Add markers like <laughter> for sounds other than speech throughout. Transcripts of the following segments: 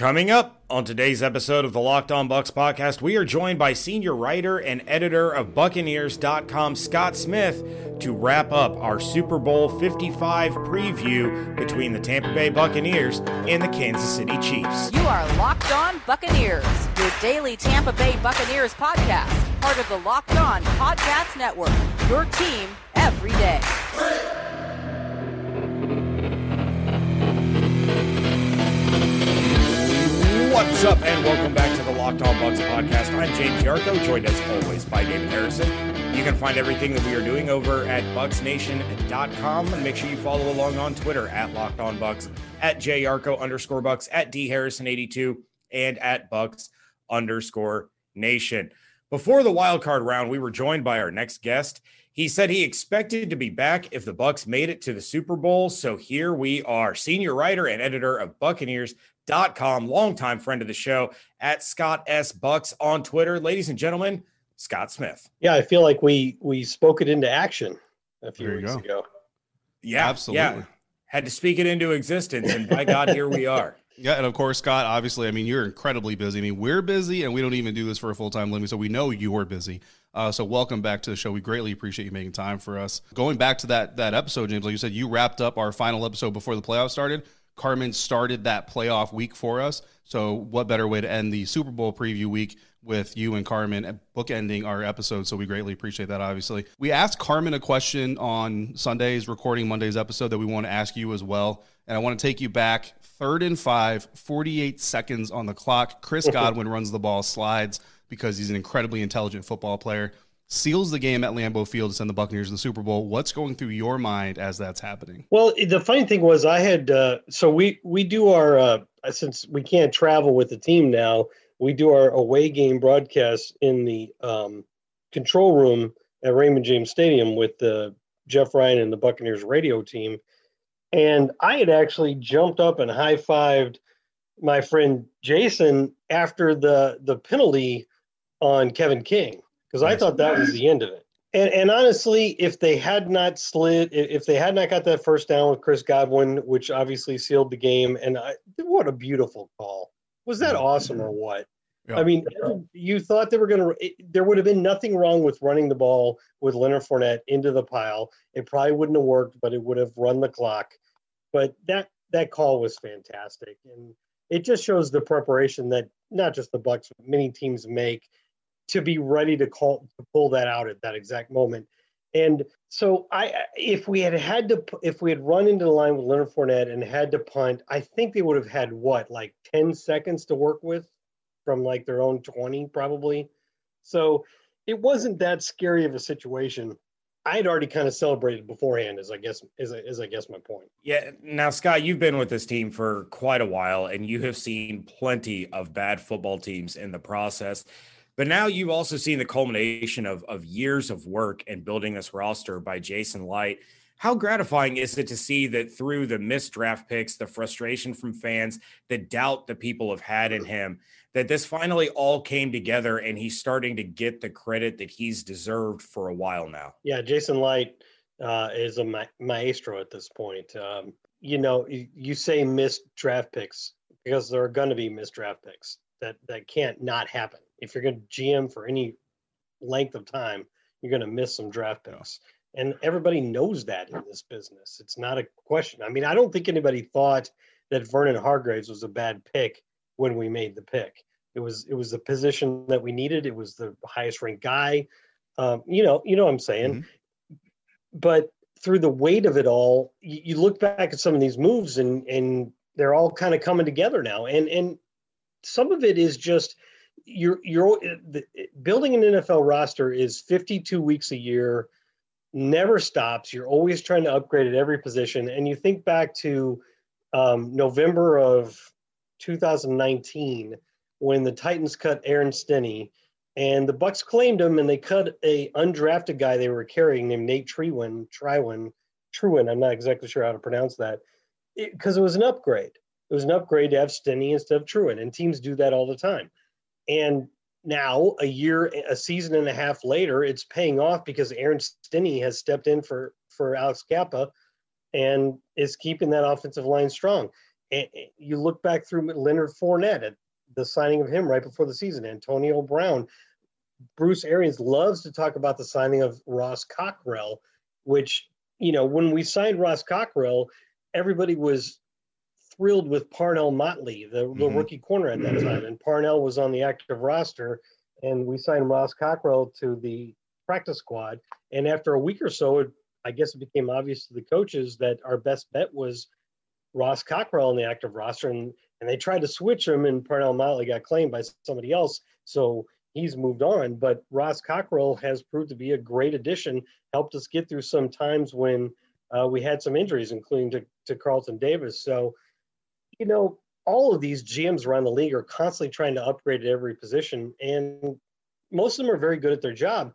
Coming up on today's episode of the Locked On Bucs podcast, we are joined by senior writer and editor of Buccaneers.com, Scott Smith, to wrap up our Super Bowl 55 preview between the Tampa Bay Buccaneers and the Kansas City Chiefs. You are Locked On Buccaneers, your daily Tampa Bay Buccaneers podcast, part of the Locked On Podcast Network, your team every day. What's up, and welcome back to the Locked On Bucs podcast. I'm James Yarcho, joined as always by David Harrison. You can find everything that we are doing over at BucsNation.com, and make sure you follow along on Twitter at Locked On Bucs, at JYarcho underscore bucks, at D Harrison82, and at bucks underscore Nation. Before the wild card round, we were joined by our next guest. He said he expected to be back if the Bucs made it to the Super Bowl. So here we are, senior writer and editor of Buccaneers Dot com, longtime friend of the show at Scott S. Bucs on Twitter. Ladies and gentlemen, Scott Smith. Yeah, I feel like we we spoke it into action a few weeks go. ago. Yeah, absolutely. Yeah. Had to speak it into existence, and by God, here we are. <laughs> Yeah, and of course, Scott. Obviously, I mean, you're incredibly busy. I mean, we're busy, and we don't even do this for a full time living, so we know you're busy. Uh, so, welcome back to the show. We greatly appreciate you making time for us. Going back to that that episode, James, like you said, you wrapped up our final episode before the playoffs started. Carmen started that playoff week for us. So, what better way to end the Super Bowl preview week with you and Carmen bookending our episode? So, we greatly appreciate that, obviously. We asked Carmen a question on Sunday's recording Monday's episode that we want to ask you as well. And I want to take you back third and five, 48 seconds on the clock. Chris <laughs> Godwin runs the ball, slides because he's an incredibly intelligent football player seals the game at Lambeau Field to send the Buccaneers to the Super Bowl. What's going through your mind as that's happening? Well, the funny thing was, I had uh, so we we do our uh, since we can't travel with the team now, we do our away game broadcast in the um, control room at Raymond James Stadium with the Jeff Ryan and the Buccaneers radio team. And I had actually jumped up and high fived my friend Jason after the the penalty on Kevin King because I thought that was the end of it. And, and honestly, if they had not slid, if they had not got that first down with Chris Godwin, which obviously sealed the game, and I, what a beautiful call! Was that awesome or what? I mean, you thought they were going to. There would have been nothing wrong with running the ball with Leonard Fournette into the pile. It probably wouldn't have worked, but it would have run the clock. But that that call was fantastic, and it just shows the preparation that not just the Bucs, but many teams make to be ready to call to pull that out at that exact moment. And so I, if we had had to, if we had run into the line with Leonard Fournette and had to punt, I think they would have had what, like 10 seconds to work with from like their own 20 probably. So it wasn't that scary of a situation. I had already kind of celebrated beforehand, as I guess, as, as I guess my point. Yeah. Now, Scott, you've been with this team for quite a while, and you have seen plenty of bad football teams in the process. But now you've also seen the culmination of, of years of work and building this roster by Jason Licht. How gratifying is it to see that through the missed draft picks, the frustration from fans, the doubt that people have had in him, that this finally all came together and he's starting to get the credit that he's deserved for a while now? Yeah, Jason Licht uh, is a ma- maestro at this point. Um, you know, you, you say missed draft picks because there are going to be missed draft picks that that can't not happen if you're going to GM for any length of time, you're going to miss some draft picks. And everybody knows that in this business. It's not a question. I mean, I don't think anybody thought that Vernon Hargreaves was a bad pick when we made the pick. It was it was the position that we needed. It was the highest ranked guy. Um, you know, you know what I'm saying. Mm-hmm. But through the weight of it all, you, you look back at some of these moves and and they're all kind of coming together now. And and some of it is just you're you're the, building an NFL roster is 52 weeks a year, never stops. You're always trying to upgrade at every position. And you think back to um, November of 2019 when the Titans cut Aaron Stinnie, and the Bucs claimed him, and they cut a undrafted guy they were carrying named Nate Trewin. Trewin, Trewin. I'm not exactly sure how to pronounce that because it, it was an upgrade. It was an upgrade to have Stinnie instead of Trewin, and teams do that all the time. And now, a year, a season and a half later, it's paying off because Aaron Stinnie has stepped in for for Alex Cappa and is keeping that offensive line strong. And you look back through Leonard Fournette at the signing of him right before the season, Antonio Brown. Bruce Arians loves to talk about the signing of Ross Cockrell, which, you know, when we signed Ross Cockrell, everybody was thrilled with Parnell Motley, the, the mm-hmm. rookie corner at that time. And Parnell was on the active roster. And we signed Ross Cockrell to the practice squad. And after a week or so, it, I guess it became obvious to the coaches that our best bet was Ross Cockrell on the active roster. And, and they tried to switch him, and Parnell Motley got claimed by somebody else. So he's moved on. But Ross Cockrell has proved to be a great addition, helped us get through some times when uh, we had some injuries, including to, to Carlton Davis. So, you know, all of these GMs around the league are constantly trying to upgrade at every position, and most of them are very good at their job.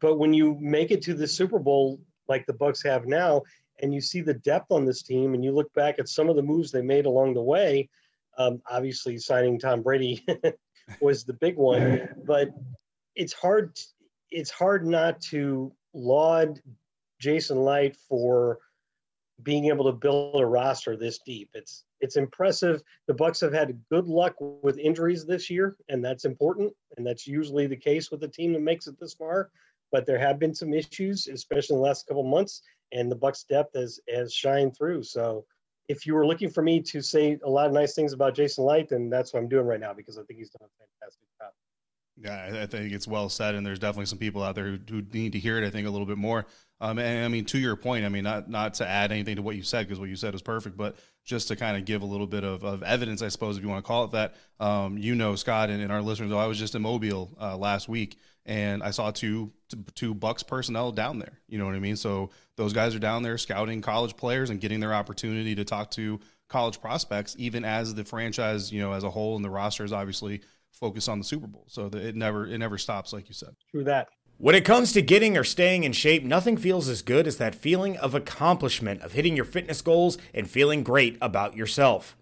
But when you make it to the Super Bowl like the Bucs have now, and you see the depth on this team, and you look back at some of the moves they made along the way, um, obviously signing Tom Brady <laughs> was the big one, but it's hard. It's hard not to laud Jason Licht for being able to build a roster this deep. It's it's impressive. The Bucs have had good luck with injuries this year, and that's important. And that's usually the case with a team that makes it this far. But there have been some issues, especially in the last couple months, and the Bucs' depth has has shined through. So, if you were looking for me to say a lot of nice things about Jason Licht, then that's what I'm doing right now because I think he's done a fantastic job. Yeah, I think it's well said, and there's definitely some people out there who, who need to hear it. I think a little bit more. Um, and I mean, to your point, I mean, not not to add anything to what you said because what you said was perfect, but just to kind of give a little bit of, of evidence, I suppose, if you want to call it that. Um, you know, Scott and, and our listeners, I was just in Mobile uh, last week, and I saw two two Bucs personnel down there. You know what I mean? So those guys are down there scouting college players and getting their opportunity to talk to college prospects, even as the franchise, you know, as a whole, and the roster is obviously focused on the Super Bowl. So that it never it never stops, like you said. True that. When it comes to getting or staying in shape, nothing feels as good as that feeling of accomplishment, of hitting your fitness goals and feeling great about yourself.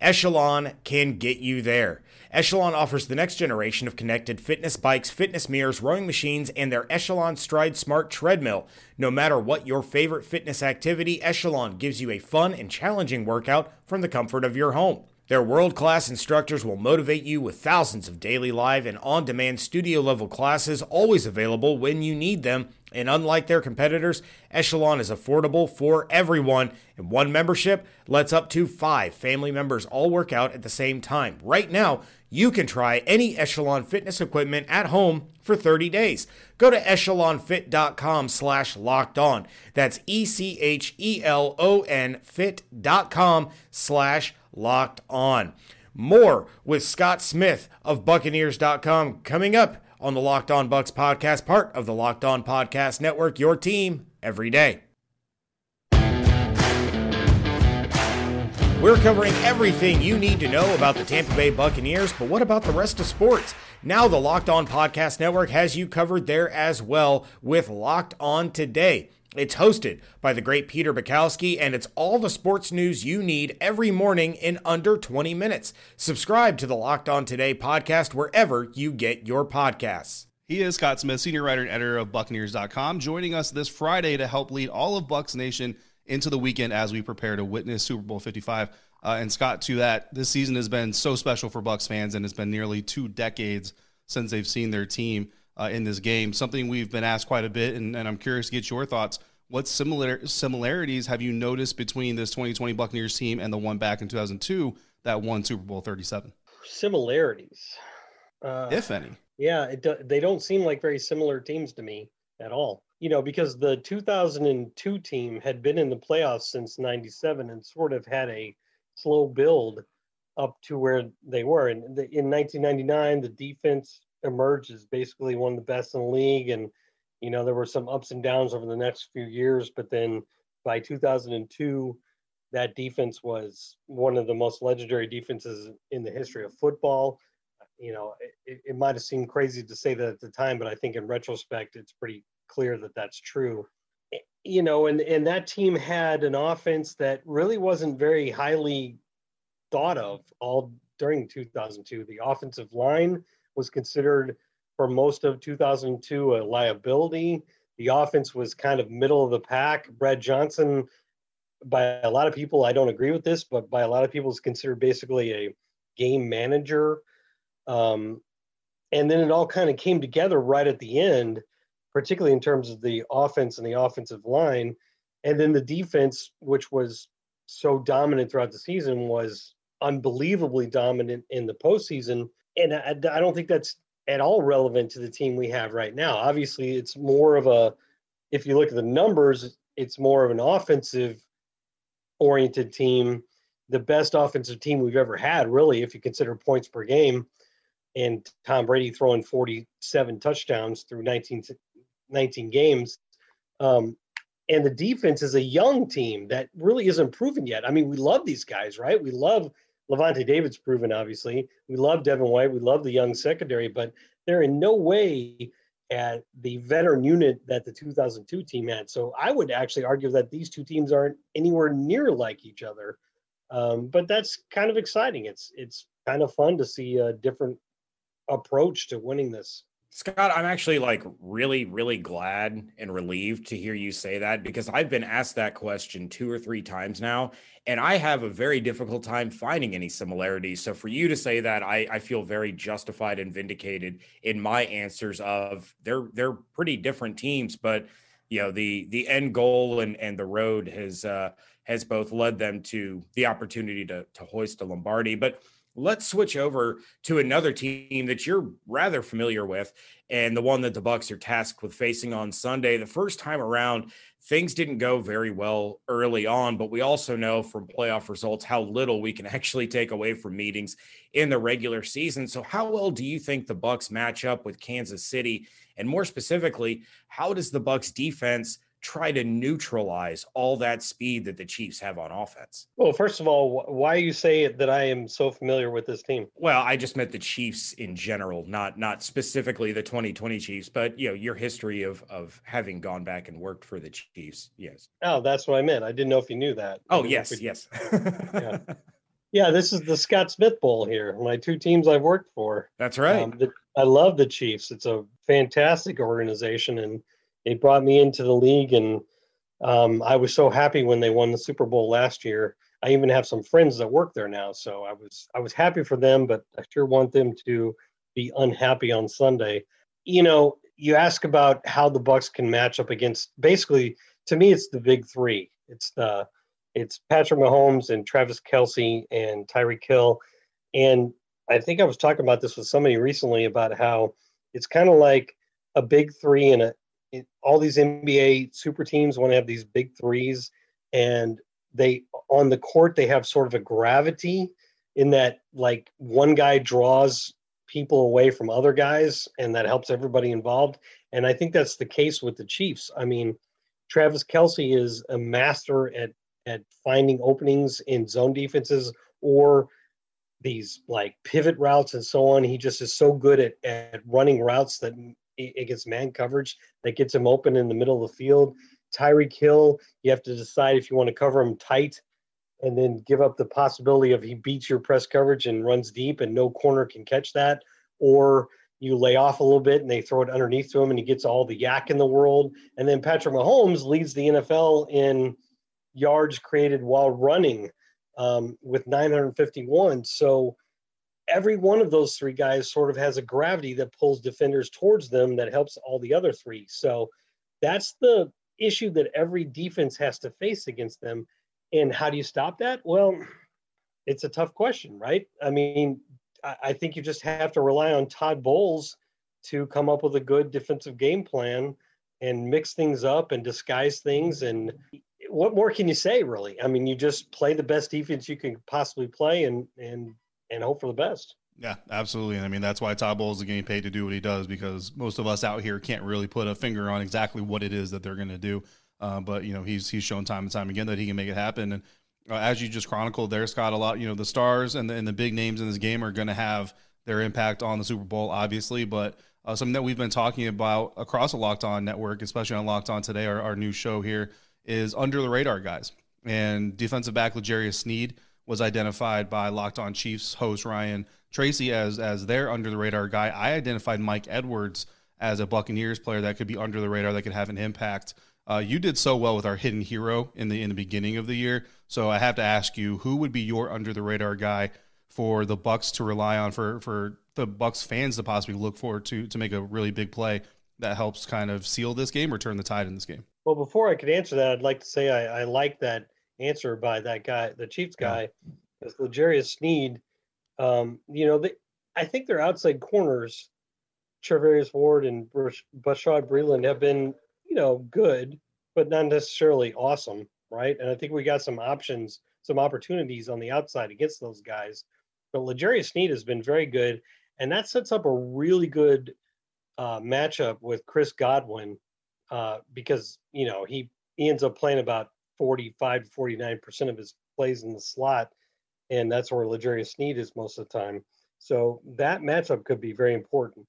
Echelon can get you there. Echelon offers the next generation of connected fitness bikes, fitness mirrors, rowing machines, and their Echelon Stride Smart treadmill. No matter what your favorite fitness activity, Echelon gives you a fun and challenging workout from the comfort of your home. Their world class instructors will motivate you with thousands of daily live and on demand studio level classes always available when you need them. And unlike their competitors, Echelon is affordable for everyone. And one membership lets up to five family members all work out at the same time. Right now, you can try any Echelon fitness equipment at home for 30 days. Go to echelonfit.com slash locked on. That's E-C-H-E-L-O-N fit.com slash locked on. More with Scott Smith of Buccaneers.com coming up on the Locked On Bucs podcast, part of the Locked On Podcast Network, your team every day. We're covering everything you need to know about the Tampa Bay Buccaneers, but what about the rest of sports? Now, the Locked On Podcast Network has you covered there as well with Locked On Today. It's hosted by the great Peter Bukowski, and it's all the sports news you need every morning in under 20 minutes. Subscribe to the Locked On Today podcast wherever you get your podcasts. He is Scott Smith, senior writer and editor of Buccaneers.com, joining us this Friday to help lead all of Bucs Nation into the weekend as we prepare to witness Super Bowl 55. Uh, and Scott, to that, this season has been so special for Bucs fans, and it's been nearly two decades since they've seen their team uh, in this game. Something we've been asked quite a bit, and, and I'm curious to get your thoughts. What similar similarities have you noticed between this 2020 Buccaneers team and the one back in 2002 that won Super Bowl 37? Similarities, uh, if any. Yeah, it do, they don't seem like very similar teams to me at all. You know, because the 2002 team had been in the playoffs since 97 and sort of had a slow build up to where they were. And in 1999, the defense emerged as basically one of the best in the league. And, you know, there were some ups and downs over the next few years, but then by 2002, that defense was one of the most legendary defenses in the history of football. You know, it, it might have seemed crazy to say that at the time, but I think in retrospect, it's pretty clear that that's true. You know, and and that team had an offense that really wasn't very highly thought of all during 2002. The offensive line was considered for most of 2002 a liability. The offense was kind of middle of the pack. Brad Johnson by a lot of people, I don't agree with this, but by a lot of people, is considered basically a game manager. Um, and then it all kind of came together right at the end, particularly in terms of the offense and the offensive line. And then the defense, which was so dominant throughout the season, was unbelievably dominant in the postseason. And I, I don't think that's at all relevant to the team we have right now. Obviously, it's more of a, if you look at the numbers, it's more of an offensive oriented team, the best offensive team we've ever had, really, if you consider points per game. And Tom Brady throwing 47 touchdowns through 19, 19 games. Um, and the defense is a young team that really isn't proven yet. I mean, we love these guys, right? We love Lavonte David's proven, obviously. We love Devin White. We love the young secondary, but they're in no way at the veteran unit that the 2002 team had. So I would actually argue that these two teams aren't anywhere near like each other. Um, but that's kind of exciting. It's it's kind of fun to see a different approach to winning this. Scott, I'm actually like really, really glad and relieved to hear you say that because I've been asked that question two or three times now, and I have a very difficult time finding any similarities. So for you to say that, I, I feel very justified and vindicated in my answers of they're they're pretty different teams, but you know the the end goal and and the road has uh, has both led them to the opportunity to to hoist a Lombardi, but let's switch over to another team that you're rather familiar with and the one that the bucs are tasked with facing on sunday. The first time around things didn't go very well early on but we also know from playoff results how little we can <laughs> actually take away from meetings in the regular season. So how well do you think the bucs match up with kansas city? And more specifically how does the bucs defense try to neutralize all that speed that the Chiefs have on offense? Well, first of all, why you say that I am so familiar with this team? Well, I just meant the Chiefs in general, not not specifically the 2020 Chiefs, but you know your history of of having gone back and worked for the Chiefs. Yes. Oh, that's what I meant. I didn't know if you knew that. Oh, yes, yes. <laughs> yeah. yeah, this is the Scott Smith Bowl here. My two teams I've worked for. That's right. Um, the, I love the Chiefs. It's a fantastic organization and they brought me into the league, and um, I was so happy when they won the Super Bowl last year. I even have some friends that work there now, so I was I was happy for them, but I sure want them to be unhappy on Sunday. You know, you ask about how the Bucs can match up against. Basically, to me, it's the big three. It's the it's Patrick Mahomes and Travis Kelce and Tyreek Hill, and I think I was talking about this with somebody recently about how it's kind of like a big three in a it, all these NBA super teams want to have these big threes, and they on the court they have sort of a gravity in that like one guy draws people away from other guys, and that helps everybody involved. And I think that's the case with the Chiefs. I mean, Travis Kelce is a master at at finding openings in zone defenses or these like pivot routes and so on. He just is so good at, at running routes that it gets man coverage that gets him open in the middle of the field. Tyreek Hill, you have to decide if you want to cover him tight and then give up the possibility of he beats your press coverage and runs deep and no corner can catch that, or you lay off a little bit and they throw it underneath to him and he gets all the YAC in the world. And then Patrick Mahomes leads the NFL in yards created while running um, with 951. So every one of those three guys sort of has a gravity that pulls defenders towards them that helps all the other three. So that's the issue that every defense has to face against them. And how do you stop that? Well, it's a tough question, right? I mean, I think you just have to rely on Todd Bowles to come up with a good defensive game plan and mix things up and disguise things. And what more can you say, really? I mean, you just play the best defense you can possibly play and and and hope for the best. Yeah, absolutely. And I mean, that's why Todd Bowles is getting paid to do what he does because most of us out here can't really put a finger on exactly what it is that they're going to do. Uh, but you know, he's he's shown time and time again that he can make it happen. And uh, as you just chronicled there, Scott, a lot. You know, the stars and the, and the big names in this game are going to have their impact on the Super Bowl, obviously. But uh, something that we've been talking about across the Locked On network, especially on Locked On today, our, our new show here, is under the radar guys and defensive back L'Jarius Sneed was identified by Locked On Chiefs host Ryan Tracy as as their under the radar guy. I identified Mike Edwards as a Buccaneers player that could be under the radar that could have an impact Uh, you did so well with our hidden hero in the in the beginning of the year, so I have to ask you, who would be your under the radar guy for the Bucs to rely on for for the Bucs fans to possibly look forward to to make a really big play that helps kind of seal this game or turn the tide in this game? Well, before I could answer that, I'd like to say I, I like that answer by that guy, the Chiefs guy, yeah. L'Jarius Sneed. Um, you know, they, I think their outside corners, Charvarius Ward and Bashaud Breeland, have been you know good, but not necessarily awesome, right? And I think we got some options, some opportunities on the outside against those guys. But L'Jarius Sneed has been very good, and that sets up a really good uh, matchup with Chris Godwin uh, because you know he, he ends up playing about 45 to 49 percent of his plays in the slot, and that's where L'Jarius Sneed is most of the time. So that matchup could be very important.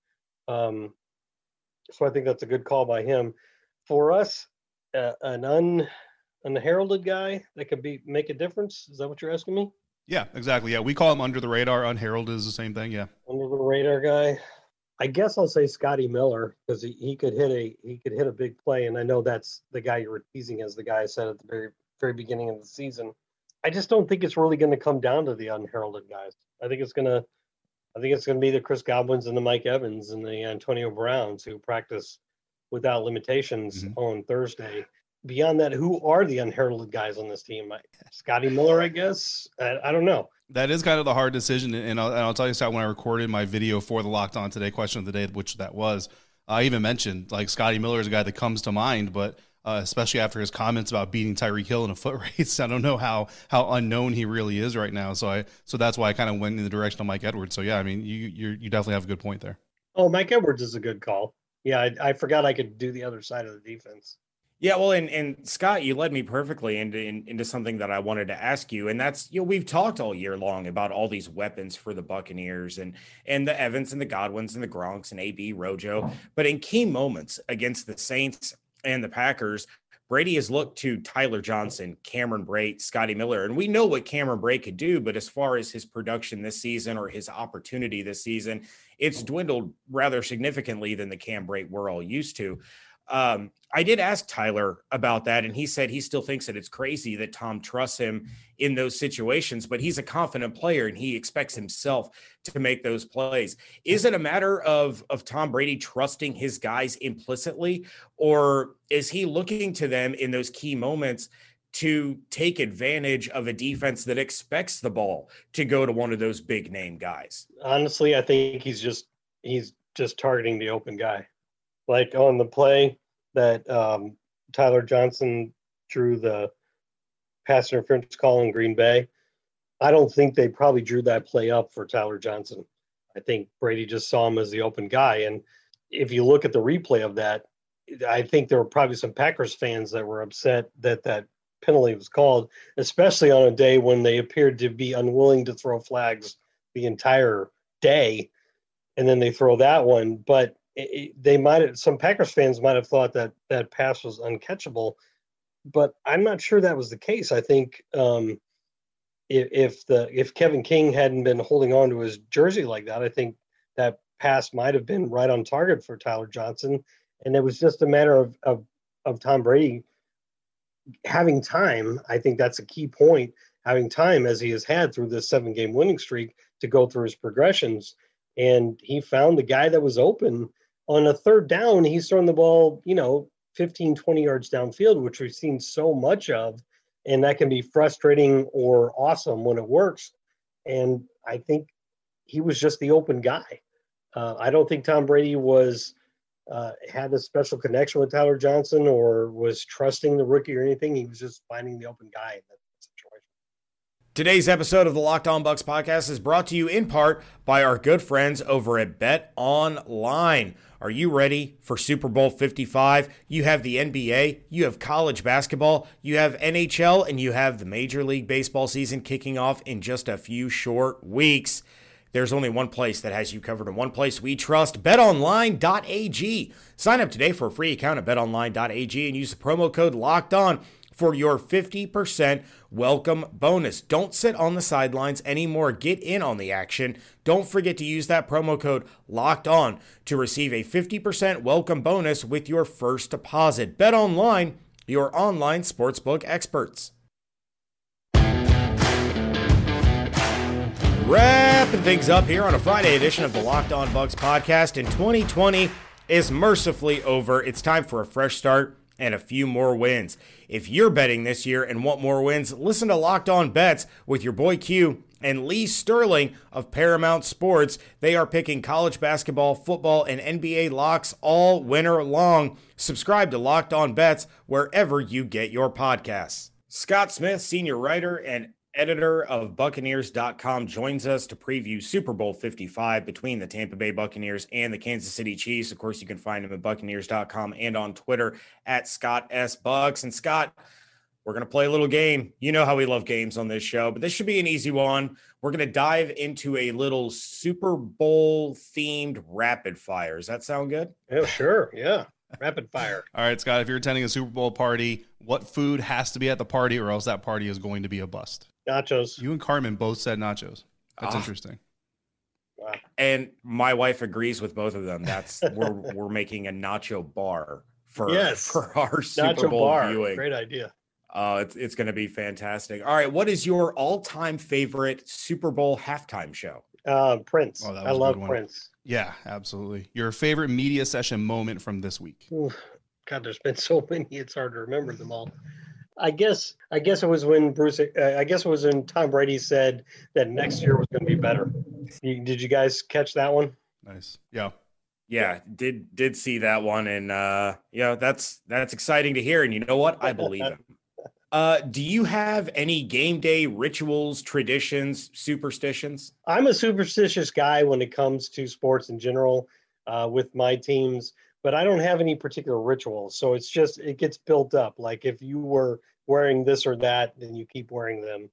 Um, so I think that's a good call by him. For us, uh, an un unheralded guy that could be make a difference. Is that what you're asking me? Yeah, exactly. Yeah, we call him under the radar. Unheralded is the same thing. Yeah, under the radar guy. I guess I'll say Scotty Miller because he, he could hit a he could hit a big play, and I know that's the guy you were teasing as the guy I said at the very very beginning of the season. I just don't think it's really going to come down to the unheralded guys. I think it's gonna I think it's going to be the Chris Godwins and the Mike Evans and the Antonio Browns who practice without limitations mm-hmm. on Thursday beyond that, who are the unheralded guys on this team? Scotty Miller, I guess. I, I, don't know. That is kind of the hard decision, and I'll, and I'll tell you, Scott, when I recorded my video for the Locked On Today question of the day, which that was, I even mentioned like Scotty Miller is a guy that comes to mind, but uh, especially after his comments about beating Tyreek Hill in a foot <laughs> race, I don't know how how unknown he really is right now. So I so that's why I kind of went in the direction of Mike Edwards. So yeah, I mean, you you you definitely have a good point there. Oh, Mike Edwards is a good call. Yeah, I, I forgot I could do the other side of the defense. Yeah, well, and and Scott, you led me perfectly into in, into something that I wanted to ask you, and that's you know we've talked all year long about all these weapons for the Buccaneers and and the Evans and the Godwins and the Gronks and AB Rojo, but in key moments against the Saints and the Packers, Brady has looked to Tyler Johnson, Cameron Brate, Scotty Miller, and we know what Cameron Brate could do. But as far as his production this season or his opportunity this season, it's dwindled rather significantly than the Cam Brate we're all used to. Um, I did ask Tyler about that, and he said he still thinks that it's crazy that Tom trusts him in those situations, but he's a confident player and he expects himself to make those plays. Is it a matter of of Tom Brady trusting his guys implicitly, or is he looking to them in those key moments? To take advantage of a defense that expects the ball to go to one of those big name guys. Honestly, I think he's just he's just targeting the open guy like on the play that um, Tyler Johnson drew the pass interference call in Green Bay. I don't think they probably drew that play up for Tyler Johnson. I think Brady just saw him as the open guy. And if you look at the replay of that, I think there were probably some Packers fans that were upset that that penalty was called, especially on a day when they appeared to be unwilling to throw flags the entire day. And then they throw that one. But they might have some Packers fans might have thought that that pass was uncatchable, but I'm not sure that was the case. I think um, if, if the if Kevin King hadn't been holding on to his jersey like that, I think that pass might have been right on target for Tyler Johnson, and it was just a matter of of, of Tom Brady having time. I think that's a key point. Having time as he has had through this seven game winning streak to go through his progressions. And he found the guy that was open on a third down, he's throwing the ball, you know, 15, 20 yards downfield, which we've seen so much of. And that can be frustrating or awesome when it works. And I think he was just the open guy. Uh, I don't think Tom Brady was uh, had a special connection with Tyler Johnson or was trusting the rookie or anything. He was just finding the open guy. Today's episode of the Locked On Bucs podcast is brought to you in part by our good friends over at Bet Online. Are you ready for Super Bowl 55? You have the NBA, you have college basketball, you have NHL, and you have the Major League Baseball season kicking off in just a few short weeks. There's only one place that has you covered and one place we trust betonline.ag. Sign up today for a free account at betonline.ag and use the promo code locked on for your 50% welcome bonus. Don't sit on the sidelines anymore. Get in on the action. Don't forget to use that promo code locked on to receive a 50% welcome bonus with your first deposit. Bet online your online sportsbook experts. Wrapping things up here on a Friday edition of the Locked On Bucs podcast, and 2020 is mercifully over. It's time for a fresh start and a few more wins. If you're betting this year and want more wins, listen to Locked On Bets with your boy Q and Lee Sterling of Paramount Sports. They are picking college basketball, football, and NBA locks all winter long. Subscribe to Locked On Bets wherever you get your podcasts. Scott Smith, senior writer and editor of Buccaneers.com, joins us to preview Super Bowl 55 between the Tampa Bay Buccaneers and the Kansas City Chiefs. Of course, you can find him at Buccaneers.com and on Twitter at Scott S. Bucs. And Scott, we're going to play a little game. You know how we love games on this show, but this should be an easy one. We're going to dive into a little Super Bowl themed rapid fire. Does that sound good? Yeah, sure. Yeah. Rapid fire. <laughs> All right, Scott, if you're attending a Super Bowl party, what food has to be at the party or else that party is going to be a bust? Nachos. You and Carmen both said nachos. That's Ah. interesting. Wow. And my wife agrees with both of them. That's <laughs> we're we're making a nacho bar for Yes. <laughs> for our Super Nacho Bowl bar. viewing. Great idea. Uh, it's it's going to be fantastic. All right, what is your all-time favorite Super Bowl halftime show? Uh, Prince. Oh, I love. Prince. Yeah, absolutely. Your favorite media session moment from this week? Oof. God, there's been so many. It's hard to remember them all. I guess. I guess it was when Bruce. Uh, I guess it was when Tom Brady said that next year was going to be better. You, did you guys catch that one? Nice. Yeah. Yeah, did did see that one, and uh, yeah, that's that's exciting to hear. And you know what? I believe him. <laughs> Uh, do you have any game day rituals, traditions, superstitions? I'm a superstitious guy when it comes to sports in general uh, with my teams, but I don't have any particular rituals. So it's just, it gets built up. Like if you were wearing this or that, then you keep wearing them,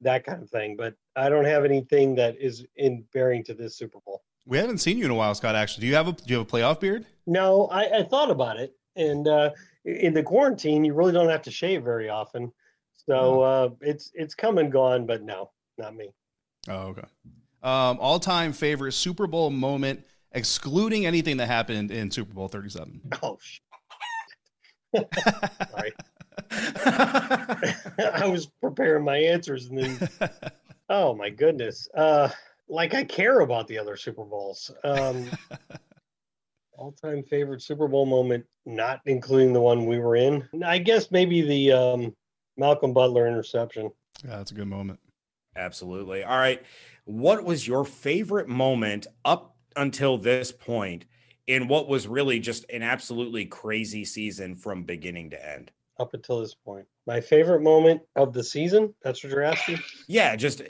that kind of thing. But I don't have anything that is in bearing to this Super Bowl. We haven't seen you in a while, Scott. Actually, do you have a do you have a playoff beard? No, I, I thought about it. And uh, in the quarantine, you really don't have to shave very often. So uh, it's it's come and gone, but no, not me. Oh, okay. Um, all time favorite Super Bowl moment, excluding anything that happened in Super Bowl 37. <laughs> Oh, sh- <laughs> sorry. <laughs> I was preparing my answers and then oh my goodness. Uh like I care about the other Super Bowls. Um all-time favorite Super Bowl moment, not including the one we were in. I guess maybe the um Malcolm Butler interception. yeah, that's a good moment. Absolutely. All right. What was your favorite moment up until this point in what was really just an absolutely crazy season from beginning to end? Up until this point. My favorite moment of the season? That's what you're asking? Yeah, just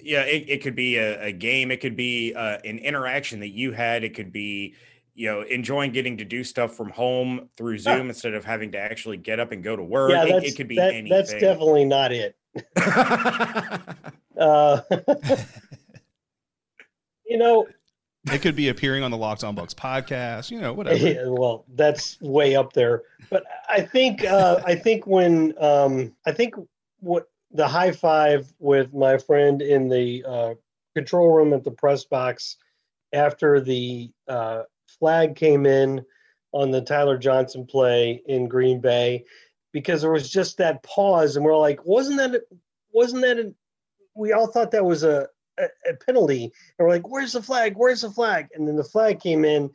yeah, it, it could be a, a game, it could be uh, an interaction that you had, it could be you know enjoying getting to do stuff from home through Zoom instead of having to actually get up and go to work. yeah, it, that's, it could be that- anything. that's definitely not it. <laughs> Uh, <laughs> <laughs> you know, It could be appearing on the Locked On Bucs podcast, you know, whatever. Yeah, well, that's way up there. But I think uh, I think when um, I think what the high five with my friend in the uh, control room at the press box after the uh, flag came in on the Tyler Johnson play in Green Bay, because there was just that pause, and we're like, wasn't that wasn't that? A, we all thought that was a, a, a penalty, and we're like, where's the flag? Where's the flag? And then the flag came in,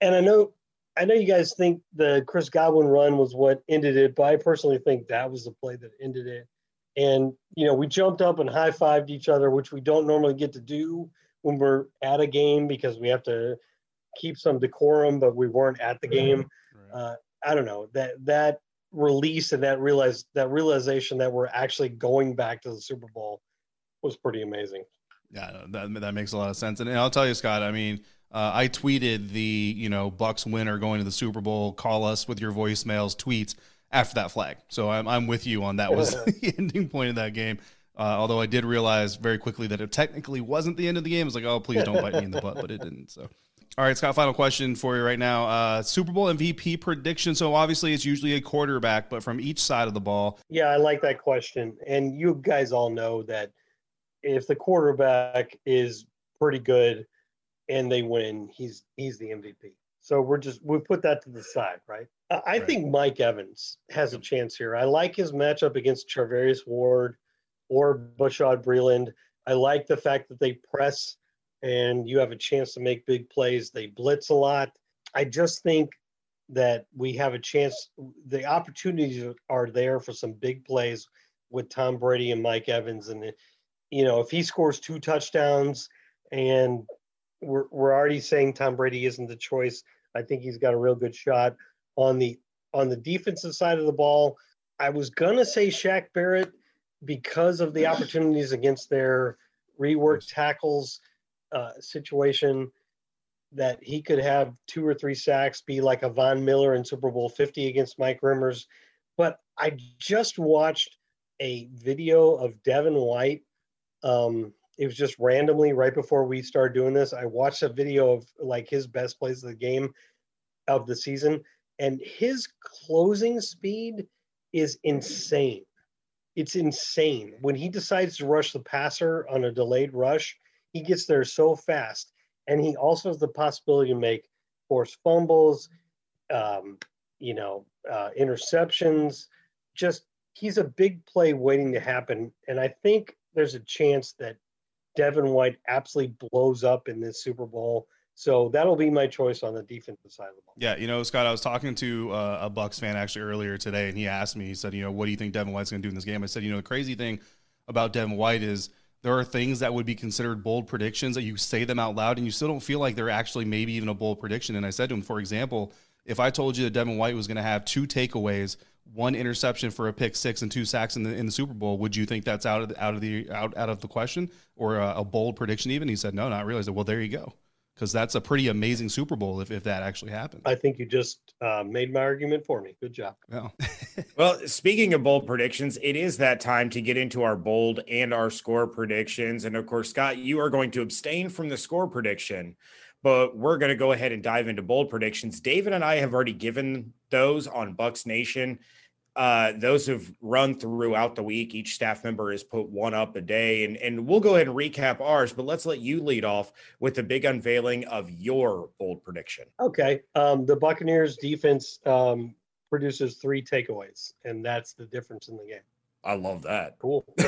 and I know I know you guys think the Chris Godwin run was what ended it, but I personally think that was the play that ended it. And you know, we jumped up and high fived each other, which we don't normally get to do when we're at a game because we have to keep some decorum, but we weren't at the game. Uh, I don't know that that release and that realize that realization that we're actually going back to the Super Bowl was pretty amazing. Yeah, that that makes a lot of sense. And, I'll tell you, Scott. I mean, uh, I tweeted the you know Bucs winner going to the Super Bowl. Call us with your voicemails, tweets after that flag. So I'm I'm with you on that. Was <laughs> the ending point of that game. Uh, although I did realize very quickly that it technically wasn't the end of the game. It's like, oh, please don't bite me in the butt, but it didn't. So. All right, Scott, final question for you right now. Uh, Super Bowl MVP prediction. So obviously it's usually a quarterback, but from each side of the ball. Yeah, I like that question. And you guys all know that if the quarterback is pretty good and they win, he's he's the MVP. So we're just we put that to the side, right? I right. think Mike Evans has a chance here. I like his matchup against Charvarius Ward or Bashaud Breeland. I like the fact that they press and you have a chance to make big plays. They blitz a lot. I just think that we have a chance. The opportunities are there for some big plays with Tom Brady and Mike Evans. And, you know, if he scores two touchdowns and we're, we're already saying Tom Brady isn't the choice, I think he's got a real good shot on the on the defensive side of the ball. I was gonna say Shaq Barrett because of the opportunities against their rework tackles uh, situation that he could have two or three sacks, be like a Von Miller in Super Bowl 50 against Mike Remmers. But I just watched a video of Devin White. Um, it was just randomly right before we started doing this. I watched a video of like his best plays of the game of the season, and his closing speed is insane. It's insane. When he decides to rush the passer on a delayed rush, he gets there so fast. And he also has the possibility to make forced fumbles, um, you know, uh, interceptions. Just he's a big play waiting to happen. And I think there's a chance that Devin White absolutely blows up in this Super Bowl. So that'll be my choice on the defensive side of the ball. Yeah, you know, Scott, I was talking to uh, a Bucs fan actually earlier today, and he asked me, he said, you know, what do you think Devin White's going to do in this game? I said, you know, the crazy thing about Devin White is there are things that would be considered bold predictions that you say them out loud and you still don't feel like they're actually maybe even a bold prediction. And I said to him, for example, if I told you that Devin White was going to have two takeaways, one interception for a pick six and two sacks in the in the Super Bowl, would you think that's out of the, out of the out out of the question or a, a bold prediction? Even he said, no, not really. I said, well, there you go because that's a pretty amazing Super Bowl if, if that actually happens. I think you just uh, made my argument for me. Good job. Well. <laughs> well, speaking of bold predictions, it is that time to get into our bold and our score predictions. And of course, Scott, you are going to abstain from the score prediction, but we're going to go ahead and dive into bold predictions. David and I have already given those on Bucs Nation uh, those have run throughout the week. Each staff member has put one up a day, and, and we'll go ahead and recap ours, but let's let you lead off with the big unveiling of your bold prediction. Okay. Um, the Buccaneers defense um, produces three takeaways, and that's the difference in the game. I love that. Cool. <laughs>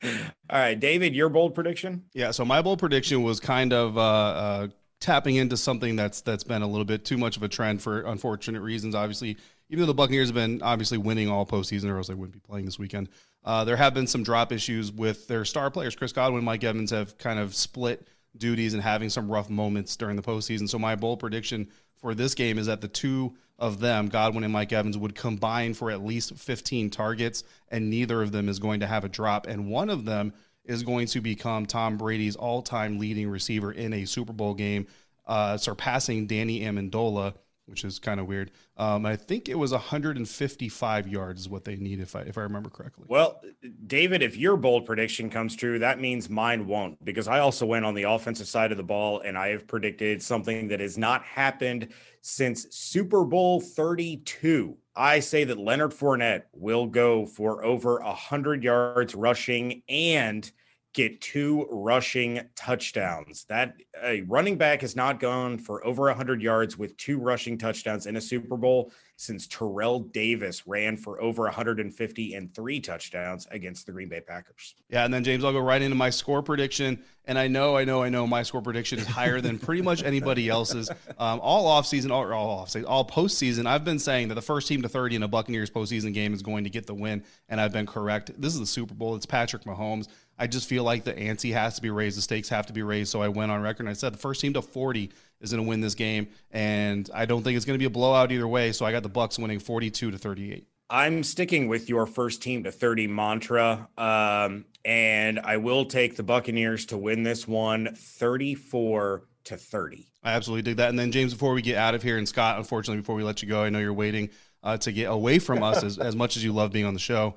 <laughs> All right, David, your bold prediction? Yeah, so my bold prediction was kind of uh, uh, tapping into something that's that's been a little bit too much of a trend for unfortunate reasons. Obviously, even though the Buccaneers have been obviously winning all postseason, or else they wouldn't be playing this weekend. Uh, there have been some drop issues with their star players. Chris Godwin, Mike Evans have kind of split duties and having some rough moments during the postseason. So my bold prediction for this game is that the two of them, Godwin and Mike Evans, would combine for at least 15 targets, and neither of them is going to have a drop, and one of them is going to become Tom Brady's all-time leading receiver in a Super Bowl game, uh, surpassing Danny Amendola which is kind of weird. Um, I think it was 155 yards is what they need, if I if I remember correctly. Well, David, if your bold prediction comes true, that means mine won't, because I also went on the offensive side of the ball, and I have predicted something that has not happened since Super Bowl 32. I say that Leonard Fournette will go for over 100 yards rushing and – get two rushing touchdowns. That a running back has not gone for over 100 yards with two rushing touchdowns in a Super Bowl since Terrell Davis ran for over 150 and three touchdowns against the Green Bay Packers. Yeah, and then James, I'll go right into my score prediction. And I know, I know, I know my score prediction is higher than pretty much anybody else's. <laughs> Um, all offseason, all, all offseason, all postseason, I've been saying that the first team to 30 in a Buccaneers postseason game is going to get the win, and I've been correct. This is the Super Bowl. It's Patrick Mahomes. I just feel like the ante has to be raised, the stakes have to be raised. So I went on record and I said the first team to 40 is going to win this game, and I don't think it's going to be a blowout either way. So I got the Bucks winning 42 to 38. I'm sticking with your first team to 30 mantra, um, and I will take the Buccaneers to win this one 34 to 30. I absolutely dig that. And then James, before we get out of here, and Scott, unfortunately, before we let you go, I know you're waiting uh, to get away from us <laughs> as, as much as you love being on the show.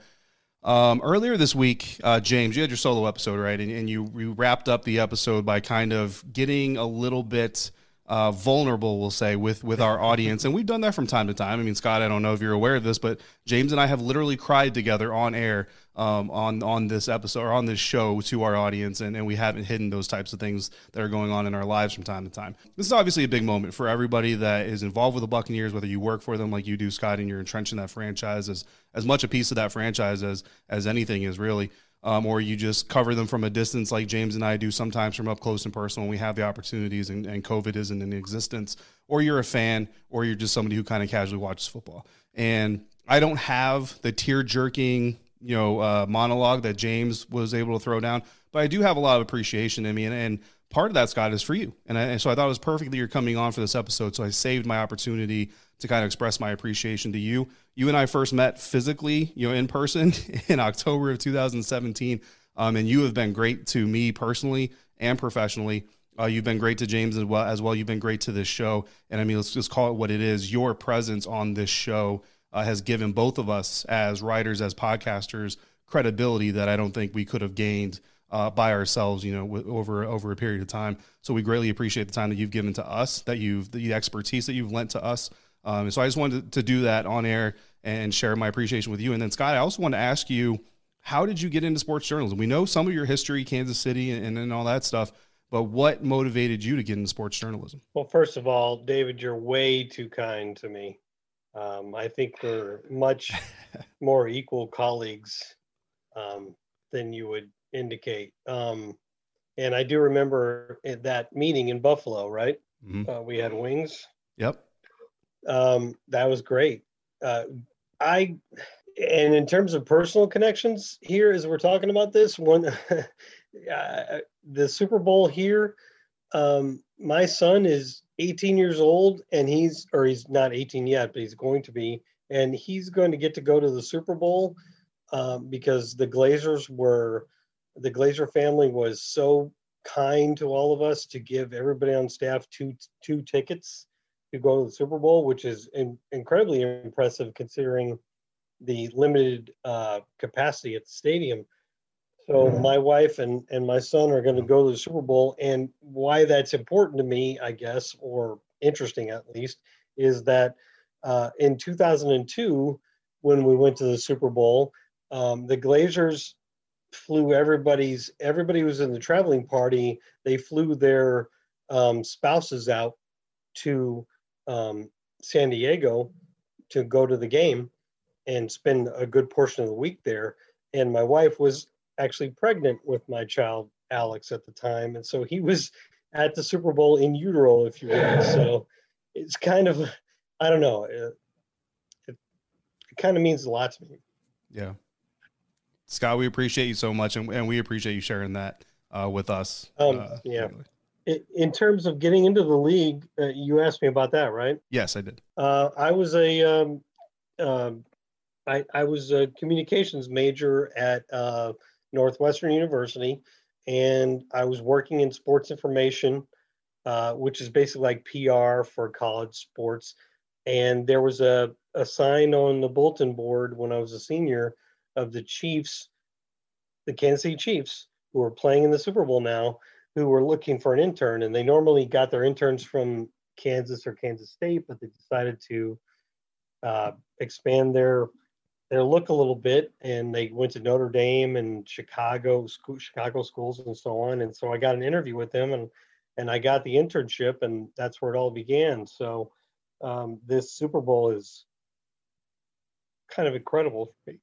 Um, earlier this week, uh, James, you had your solo episode, right? And, and you, you wrapped up the episode by kind of getting a little bit uh, vulnerable, we'll say, with with our audience, and we've done that from time to time. I mean, Scott, I don't know if you're aware of this, but James and I have literally cried together on air um, on on this episode or on this show to our audience, and, and we haven't hidden those types of things that are going on in our lives from time to time. This is obviously a big moment for everybody that is involved with the Buccaneers, whether you work for them like you do, Scott, and you're entrenched in that franchise as as much a piece of that franchise as as anything is really um, or you just cover them from a distance like James and I do sometimes from up close and personal when we have the opportunities and, and COVID isn't in existence, or you're a fan, or you're just somebody who kind of casually watches football. And I don't have the tear jerking, you know, uh, monologue that James was able to throw down, but I do have a lot of appreciation in me. And, and part of that, Scott, is for you. And, I, and so I thought it was perfect that you're coming on for this episode. So I saved my opportunity to kind of express my appreciation to you. You and I first met physically, you know, in person <laughs> in October of 2017. Um, and you have been great to me personally and professionally. Uh, you've been great to James as well. As well, you've been great to this show. And I mean, let's just call it what it is. Your presence on this show uh, has given both of us, as writers, as podcasters, credibility that I don't think we could have gained uh, by ourselves, you know, w- over over a period of time. So we greatly appreciate the time that you've given to us, that you've the expertise that you've lent to us um, so I just wanted to, do that on air and share my appreciation with you. And then Scott, I also want to ask you, how did you get into sports journalism? We know some of your history, Kansas City, and, and all that stuff. But what motivated you to get into sports journalism? Well, first of all, David, you're way too kind to me. Um, I think we're much <laughs> more equal colleagues um, than you would indicate. Um, and I do remember that meeting in Buffalo, right? Mm-hmm. Uh, we had wings. Yep um, that was great. Uh, I and in terms of personal connections here, as we're talking about this one, <laughs> uh, the Super Bowl here. Um, my son is 18 years old, and he's or he's not 18 yet, but he's going to be, and he's going to get to go to the Super Bowl um, because the Glazers were the Glazer family was so kind to all of us to give everybody on staff two two tickets to go to the Super Bowl, which is in, incredibly impressive considering the limited uh, capacity at the stadium. So mm-hmm. my wife and, and my son are going to go to the Super Bowl. And why that's important to me, I guess, or interesting at least, is that uh, in 2002, when we went to the Super Bowl, um, the Glazers flew everybody's everybody was in the traveling party. They flew their um, spouses out to um, San Diego to go to the game and spend a good portion of the week there. And my wife was actually pregnant with my child Alex at the time, and so he was at the Super Bowl in utero, if you will. So it's kind of, I don't know, it, it, it kind of means a lot to me. Yeah, Scott, we appreciate you so much, and, and we appreciate you sharing that uh, with us. Um, uh, yeah. In terms of getting into the league, uh, you asked me about that, right? Yes, I did. Uh, I was a, um, uh, I, I was a communications major at uh, Northwestern University, and I was working in sports information, uh, which is basically like PR for college sports. And there was a, a sign on the bulletin board when I was a senior of the Chiefs, the Kansas City Chiefs, who are playing in the Super Bowl now who were looking for an intern, and they normally got their interns from Kansas or Kansas State, but they decided to uh, expand their their look a little bit, and they went to Notre Dame and Chicago school, Chicago schools and so on. And so I got an interview with them, and and I got the internship, and that's where it all began. So um, this Super Bowl is kind of incredible for me.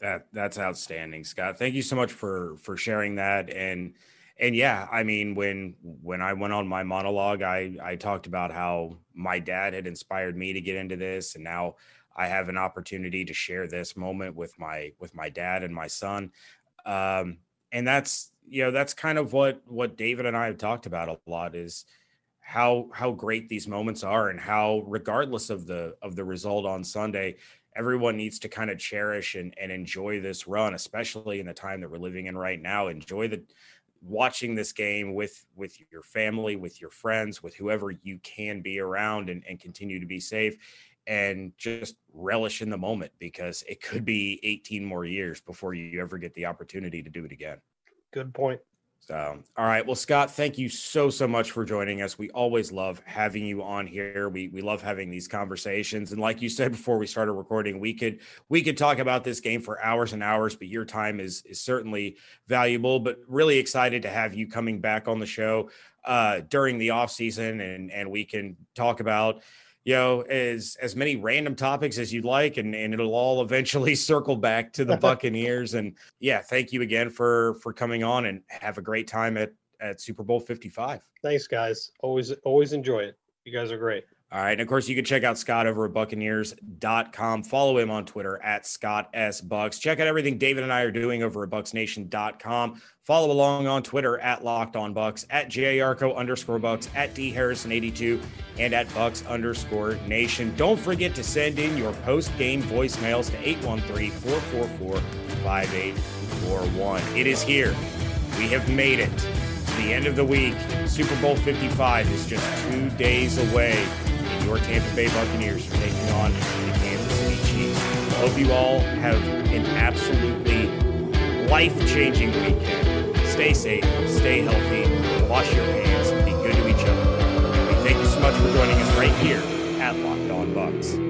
That that's outstanding, Scott. Thank you so much for for sharing that and and yeah, I mean, when when I went on my monologue, I I talked about how my dad had inspired me to get into this, and now I have an opportunity to share this moment with my with my dad and my son. Um, and that's you know that's kind of what what David and I have talked about a lot is how how great these moments are and how regardless of the of the result on Sunday everyone needs to kind of cherish and, and enjoy this run especially in the time that we're living in right now. Enjoy the watching this game with with your family with your friends with whoever you can be around and, and continue to be safe and just relish in the moment because it could be 18 more years before you ever get the opportunity to do it again. Good point So, all right. Well, Scott, thank you so so much for joining us. We always love having you on here. We we love having these conversations. And like you said before we started recording, we could we could talk about this game for hours and hours, but your time is is certainly valuable. But really excited to have you coming back on the show uh during the off season and and we can talk about you know as as many random topics as you'd like and and it'll all eventually <laughs> circle back to the <laughs> buccaneers. And yeah thank you again for for coming on and have a great time at at super bowl 55 thanks guys. Always always enjoy it. You guys are great all right. And of course, you can check out Scott over at Buccaneers.com. Follow him on Twitter at Scott S. Bucs. Check out everything David and I are doing over at BucsNation.com. Follow along on Twitter at Locked On Bucs, at JARCO underscore Bucs, at D Harrison82, and at Bucs underscore Nation. Don't forget to send in your post game voicemails to 813 444 5841. It is here. We have made it the end of the week. Super Bowl 55 is just two days away your Tampa Bay Buccaneers are taking on the Kansas City Chiefs. I hope you all have an absolutely life changing weekend. Stay safe, stay healthy, wash your hands, and be good to each other. We thank you so much for joining us right here at Locked On Bucs.